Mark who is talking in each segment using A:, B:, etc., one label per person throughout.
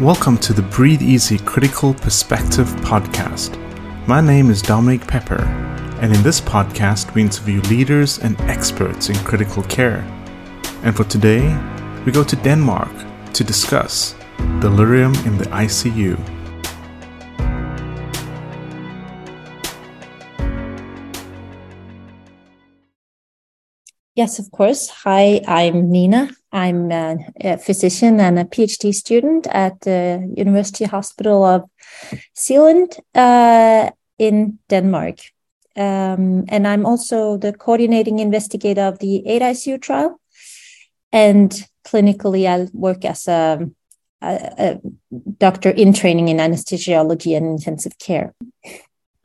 A: Welcome to the Breathe Easy Critical Perspective podcast. My name is Dominique Pepper, and in this podcast, we interview leaders and experts in critical care. And for today, we go to Denmark to discuss delirium in the ICU.
B: Yes, of course. Hi, I'm Nina. I'm a, physician and a PhD student at the University Hospital of Zealand uh, in Denmark. Um, and I'm also the coordinating investigator of the AID-ICU trial. And clinically, I work as a, a, a doctor in training in anesthesiology and intensive care.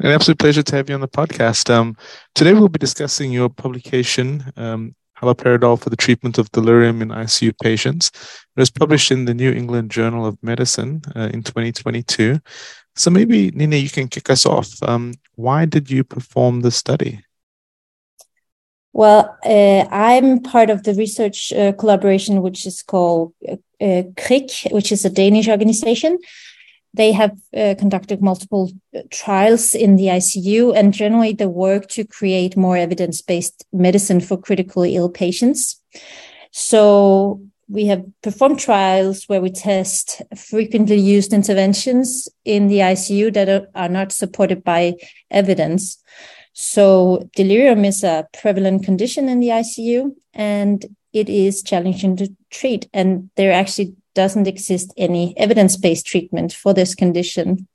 A: An absolute pleasure to have you on the podcast. Um, today, we'll be discussing your publication, um, haloperidol for the treatment of delirium in ICU patients. It was published in the New England Journal of Medicine uh, in 2022. So maybe, Nina, you can kick us off. Um, why did you perform the study?
B: Well, uh, I'm part of the research uh, collaboration, which is called uh, CRIC, which is a Danish organization. They have uh, conducted multiple uh, trials in the ICU and generally the work to create more evidence based medicine for critically ill patients. So we have performed trials where we test frequently used interventions in the ICU that are, not supported by evidence. So delirium is a prevalent condition in the ICU and it is challenging to treat. And there are actually doesn't exist any evidence based treatment for this condition.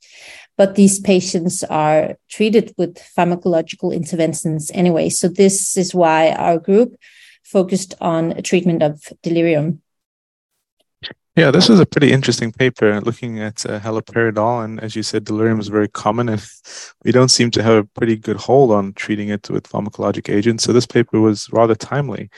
B: But these patients are treated with pharmacological interventions anyway. So, this is why our group focused on treatment of delirium.
A: Yeah, this was a pretty interesting paper looking at uh, haloperidol. And as you said, delirium is very common, and we don't seem to have a pretty good hold on treating it with pharmacologic agents. So, this paper was rather timely.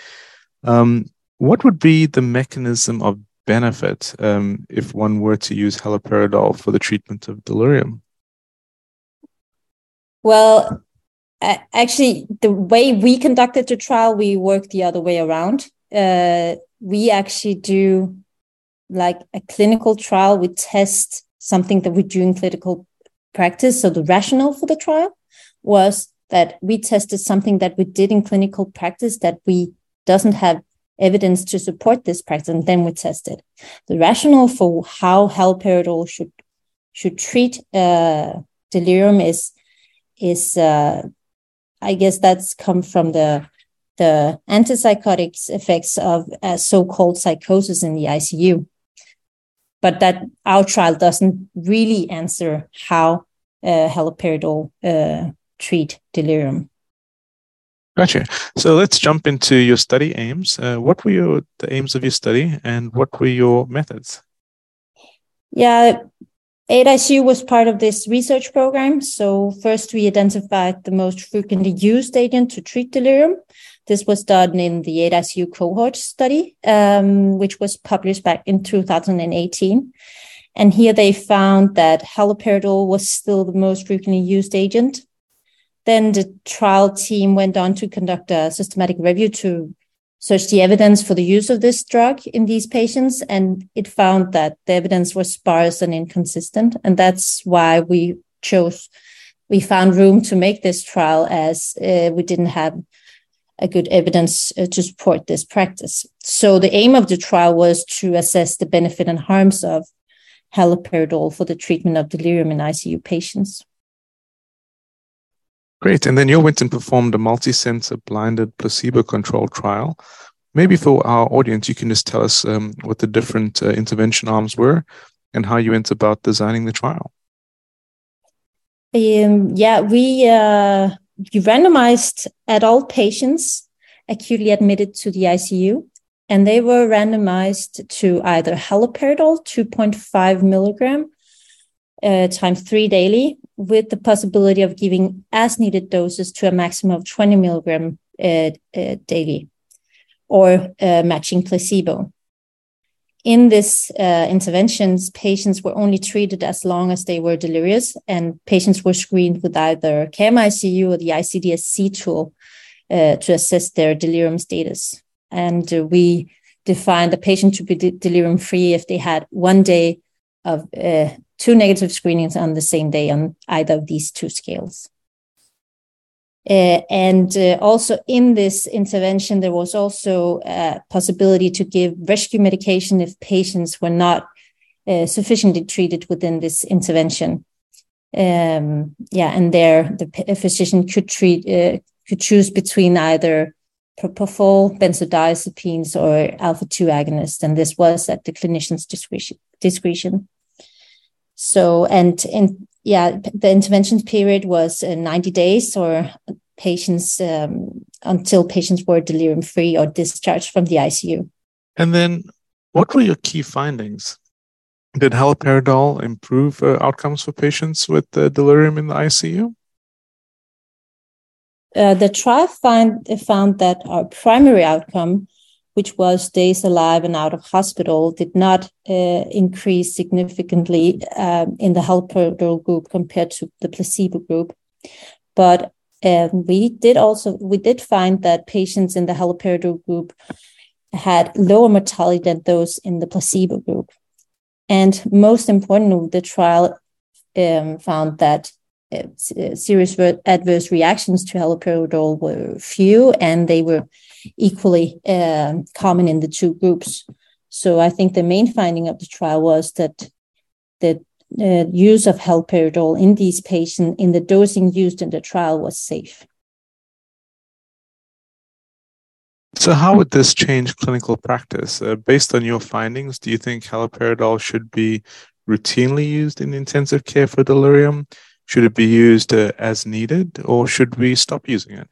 A: Um, what would be the mechanism of benefit um, if one were to use haloperidol for the treatment of delirium?
B: Well, actually, the way we conducted the trial, we work the other way around. Uh, we actually do like a clinical trial. We test something that we do in clinical practice. So the rationale for the trial was that we tested something that we did in clinical practice that we doesn't have evidence to support this practice, and then we tested the rationale for how haloperidol should should treat uh, delirium is is uh, I guess that's come from the the antipsychotics effects of uh, so-called psychosis in the ICU. But that our trial doesn't really answer how uh, haloperidol uh, treat delirium.
A: Gotcha. So let's jump into your study aims. Uh, what were your, the aims of your study and what were your methods?
B: Yeah, AID-ICU was part of this research program. So first we identified the most frequently used agent to treat delirium. This was done in the AID-ICU cohort study, um, which was published back in 2018. And here they found that haloperidol was still the most frequently used agent then the trial team went on to conduct a systematic review to search the evidence for the use of this drug in these patients. And it found that the evidence was sparse and inconsistent. And that's why we chose, we found room to make this trial as uh, we didn't have a good evidence uh, to support this practice. So the aim of the trial was to assess the benefit and harms of haloperidol for the treatment of delirium in ICU patients.
A: Great. And then you went and performed a multi-center blinded placebo-controlled trial. Maybe for our audience, you can just tell us um, what the different uh, intervention arms were and how you went about designing the trial.
B: Um, yeah, we uh, we randomized adult patients acutely admitted to the ICU, and they were randomized to either haloperidol 2.5 milligram uh, times three daily, with the possibility of giving as needed doses to a maximum of 20 milligram uh, uh, daily, or uh, matching placebo. In this uh, interventions, patients were only treated as long as they were delirious, and patients were screened with either CAM-ICU or the ICDSC tool uh, to assess their delirium status. And we defined the patient to be de- delirium free if they had one day of uh, two negative screenings on the same day on either of these two scales. Uh, and uh, also in this intervention, there was also a possibility to give rescue medication if patients were not uh, sufficiently treated within this intervention. Um, yeah, and there the physician could treat uh, could choose between either propofol, benzodiazepines, or alpha two agonists, and this was at the clinician's discretion. discretion. So, and in yeah, the intervention period was uh, 90 days or patients um, until patients were delirium free or discharged from the ICU.
A: And then, what were your key findings? Did haloperidol improve uh, outcomes for patients with uh, delirium in the ICU?
B: Uh, the trial find, found that our primary outcome which was days alive and out of hospital, did not uh, increase significantly um, in the haloperidol group compared to the placebo group. But um, we did also we did find that patients in the haloperidol group had lower mortality than those in the placebo group. And most importantly, the trial um, found that uh, serious adverse reactions to haloperidol were few and they were equally uh, common in the two groups. So I think the main finding of the trial was that the uh, use of haloperidol in these patients in the dosing used in the trial was safe.
A: So, how would this change clinical practice? Uh, based on your findings, do you think haloperidol should be routinely used in intensive care for delirium? Should it be used uh, as needed, or should we stop using it?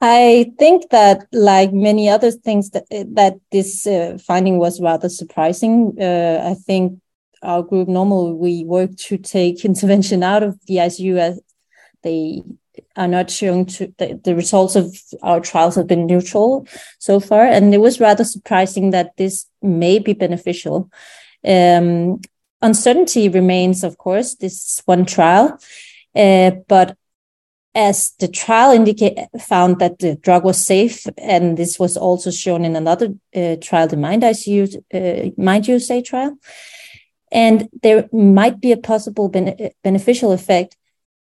B: I think that, like many other things, that that this uh, finding was rather surprising. Uh, I think our group normally we work to take intervention out of the ICU as they are not showing to the, the results of our trials have been neutral so far, and it was rather surprising that this may be beneficial. Um, uncertainty remains, of course. This is one trial, uh, but as the trial indicate found that the drug was safe, and this was also shown in another uh, trial, the Mind ICU uh, Mind USA trial, and there might be a possible ben- beneficial effect.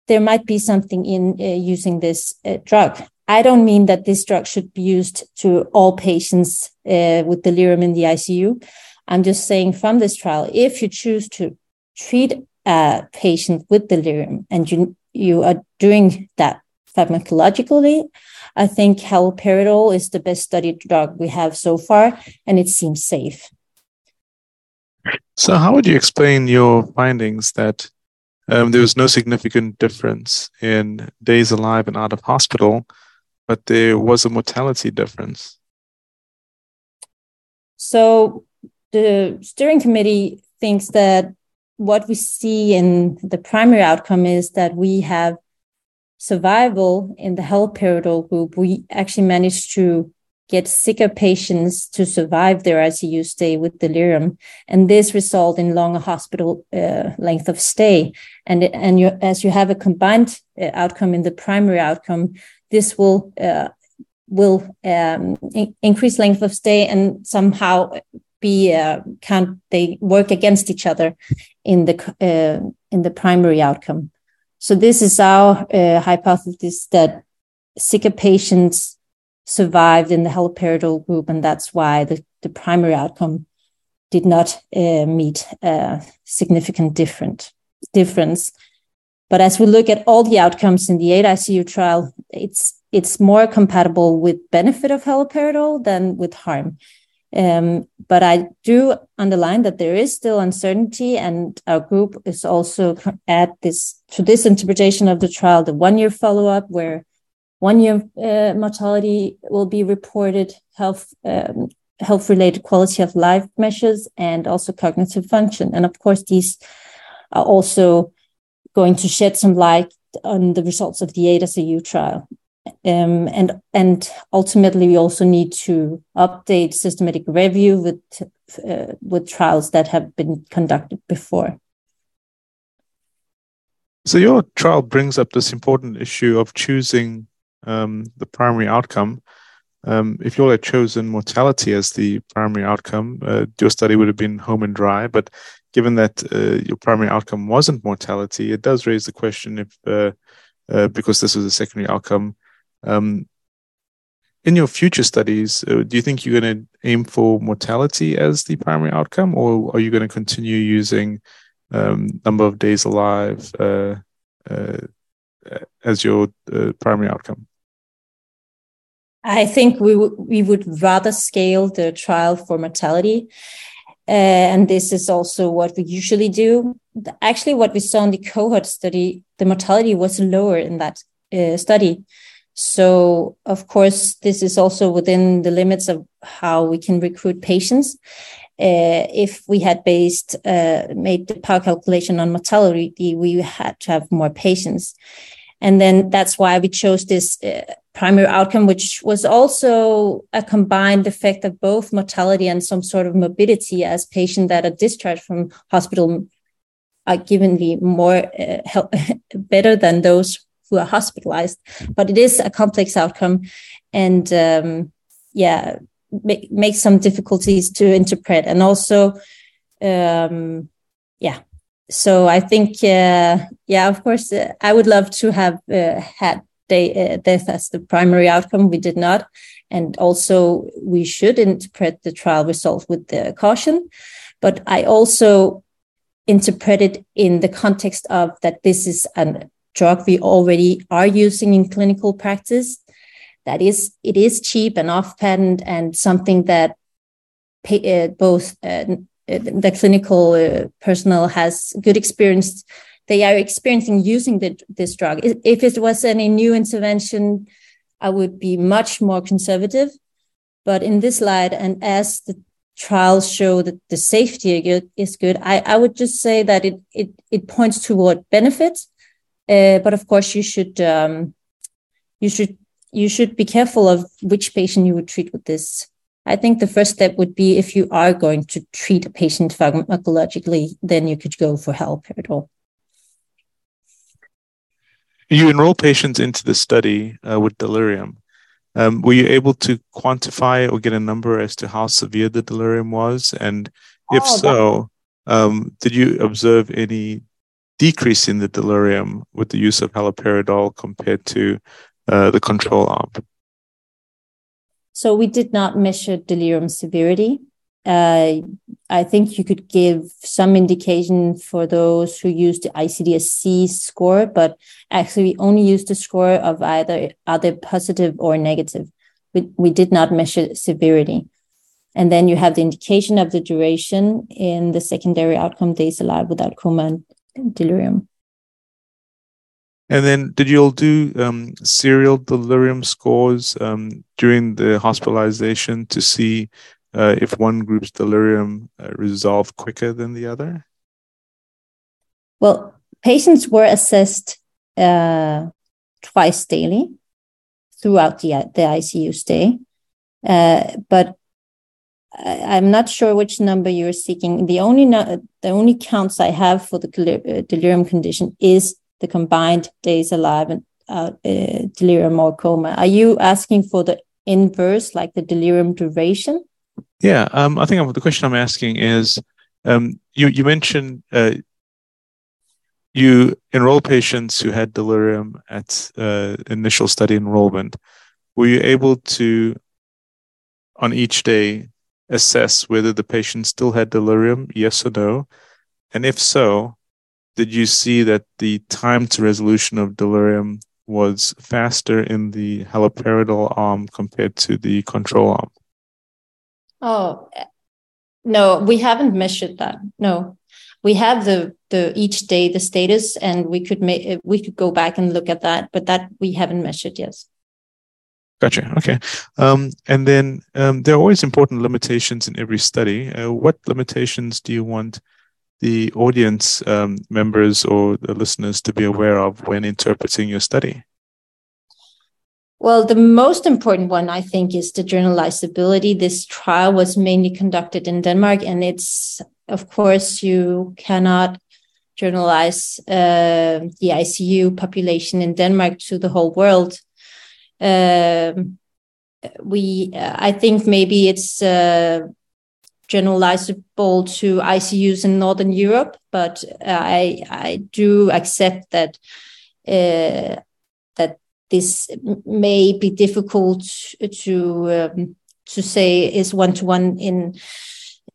B: There might be something in uh, using this uh, drug. I don't mean that this drug should be used to all patients uh, with delirium in the ICU. I'm just saying from this trial, if you choose to treat a patient with delirium and you you are doing that pharmacologically, I think haloperidol is the best studied drug we have so far, and it seems safe.
A: So, how would you explain your findings that um, there was no significant difference in days alive and out of hospital, but there was a mortality difference?
B: So, the steering committee thinks that what we see in the primary outcome is that we have survival in the haloperidol group. We actually managed to get sicker patients to survive their ICU stay with delirium, and this result in longer hospital uh, length of stay. And and you, as you have a combined uh, outcome in the primary outcome, this will uh, will um, in- increase length of stay and somehow be uh, can't they work against each other in the uh, in the primary outcome. So this is our uh, hypothesis that sicker patients survived in the haloperidol group, and that's why the, the primary outcome did not uh, meet a significant different difference. But as we look at all the outcomes in the AID-ICU trial, it's it's more compatible with benefit of haloperidol than with harm. Um, but I do underline that there is still uncertainty, and our group is also at this to this interpretation of the trial, the one year follow up, where one year uh, mortality will be reported, health um, health related quality of life measures, and also cognitive function. And of course, these are also going to shed some light on the results of the AID-ICU trial. Um, and and ultimately, we also need to update systematic review with uh, with trials that have been conducted before.
A: So your trial brings up this important issue of choosing um, the primary outcome. um, if you all had chosen mortality as the primary outcome, uh, your study would have been home and dry. But given that uh, your primary outcome wasn't mortality, it does raise the question if, uh, uh because this was a secondary outcome, um, in your future studies, uh, do you think you're going to aim for mortality as the primary outcome, or are you going to continue using um, number of days alive uh, as your primary outcome?
B: I think we we would rather scale the trial for mortality. Uh, and this is also what we usually do. Actually, what we saw in the cohort study, the mortality was lower in that uh, study. So, of course, this is also within the limits of how we can recruit patients. Uh, if we had based uh, made the power calculation on mortality, we had to have more patients. And then that's why we chose this uh, primary outcome, which was also a combined effect of both mortality and some sort of morbidity as patients that are discharged from hospital are given the more uh, help, better than those who are hospitalized. But it is a complex outcome. And um, yeah, make, make some difficulties to interpret. And also, um, yeah, so I think, uh, yeah, of course, uh, I would love to have uh, had day, uh, death as the primary outcome. We did not, and also we should interpret the trial result with the caution. But I also interpret it in the context of that this is a drug we already are using in clinical practice. That is, it is cheap and off patent, and something that pay, uh, both uh, the clinical uh, personnel has good experience they are experiencing using the, this drug. If it was any new intervention i would be much more conservative. But in this light and as the trials show that the safety is good i, I would just say that it it, it points toward benefits uh, but of course you should um, you should you should be careful of which patient you would treat with this I think the first step would be if you are going to treat a patient pharmacologically, then you could go for haloperidol.
A: You enroll patients into the study uh, with delirium. Um, were you able to quantify or get a number as to how severe the delirium was? And if oh, so, um, did you observe any decrease in the delirium with the use of haloperidol compared to uh, the control arm?
B: So we did not measure delirium severity. Uh, I think you could give some indication for those who use the ICDSC score, but actually we only used the score of either either positive or negative. We, we did not measure severity. And then you have the indication of the duration in the secondary outcome days alive without coma and delirium.
A: And then, did you all do um, serial delirium scores um, during the hospitalization to see uh, if one group's delirium uh, resolved quicker than the other?
B: Well, patients were assessed uh, twice daily throughout the, the ICU stay. Uh, but I, am not sure which number you're seeking. The only the only counts I have for the uh, delirium condition is the combined days alive and uh, uh, delirium or coma. Are you asking for the inverse, like the delirium duration?
A: Yeah, um, I think the question I'm asking is um, you, you mentioned uh, you enroll patients who had delirium at uh, initial study enrollment. Were you able to, on each day, assess whether the patient still had delirium, yes or no? And if so, did you see that the time to resolution of delirium was faster in the haloperidol arm compared to the control arm?
B: Oh, no, we haven't measured that. No, we have the the each day the status, and we could make we could go back and look at that, but that we haven't measured yet.
A: Gotcha. Okay. Um, and then um, there are always important limitations in every study. Uh, what limitations do you want the audience um, members or the listeners to be aware of when interpreting your study?
B: Well, the most important one, I think, is the journalizability. This trial was mainly conducted in Denmark, and it's, of course, you cannot journalize uh, the ICU population in Denmark to the whole world. Um, we uh, I think maybe it's uh, generalizable to ICUs in Northern Europe, but I I do accept that uh, that this may be difficult to um, to say is one to one in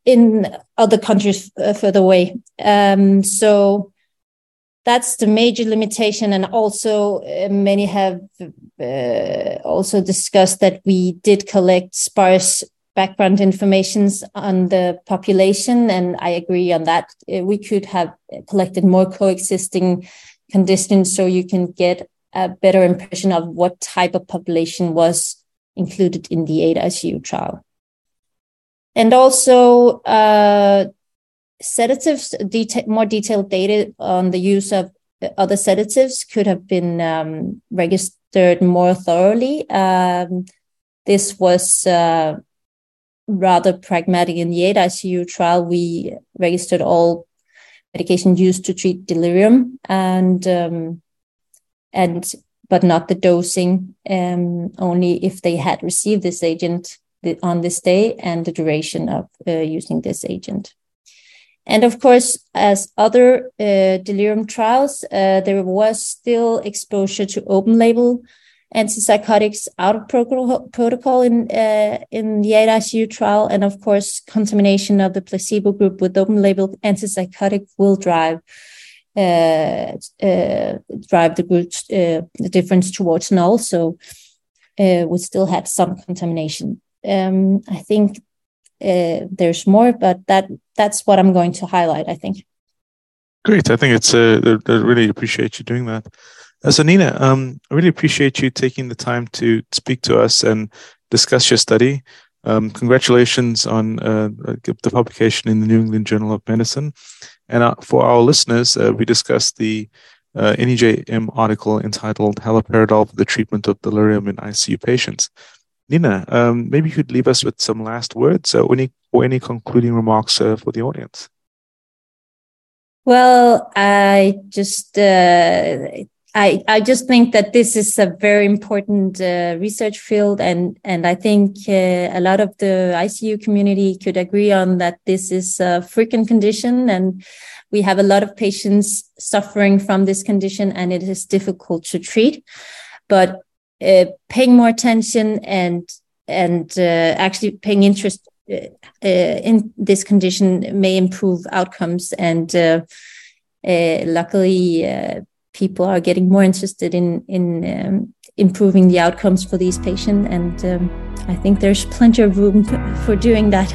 B: in other countries uh, further away. Um, so that's the major limitation. And also, uh, many have uh, also discussed that we did collect sparse background informations on the population, and I agree on that. Uh, we could have collected more coexisting conditions so you can get a better impression of what type of population was included in the AID-ICU trial. And also, uh, sedatives, deta- more detailed data on the use of other sedatives could have been um, registered more thoroughly. Um, this was uh, rather pragmatic in the AID-ICU trial. We registered all medication used to treat delirium and um, and but not the dosing um, only if they had received this agent on this day and the duration of uh, using this agent. And of course, as other uh, delirium trials, uh, there was still exposure to open label antipsychotics out of protocol in uh, in the AID-ICU trial, and of course, contamination of the placebo group with open label antipsychotic will drive uh, uh, drive the group uh, the difference towards null. So we still had some contamination. Um, I think uh, there's more, but that that's what I'm going to highlight. I think.
A: Great. I think it's. Uh, I really appreciate you doing that. Uh, so Nina, um, I really appreciate you taking the time to speak to us and discuss your study. Um, congratulations on uh, the publication in the New England Journal of Medicine. And uh, for our listeners, uh, we discussed the uh, NEJM article entitled Haloperidol for the Treatment of Delirium in ICU Patients. Nina, um, maybe you could leave us with some last words or, any, or any concluding remarks uh, for the audience.
B: Well, I just uh, I I just think that this is a very important uh, research field, and and I think uh, a lot of the ICU community could agree on that this is a frequent condition, and we have a lot of patients suffering from this condition, and it is difficult to treat. But uh, paying more attention and and uh, actually paying interest uh, uh, in this condition may improve outcomes. And luckily people are getting more interested in in um, improving the outcomes for these patients. And um, i think there's plenty of room for doing that.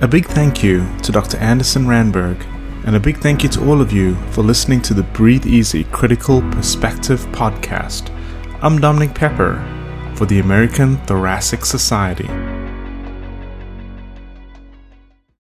C: A big thank you to dr Andersen-Ranberg and a big thank you to all of you for listening to the breathe easy critical perspective podcast I'm Dominique Pepper for the American Thoracic Society.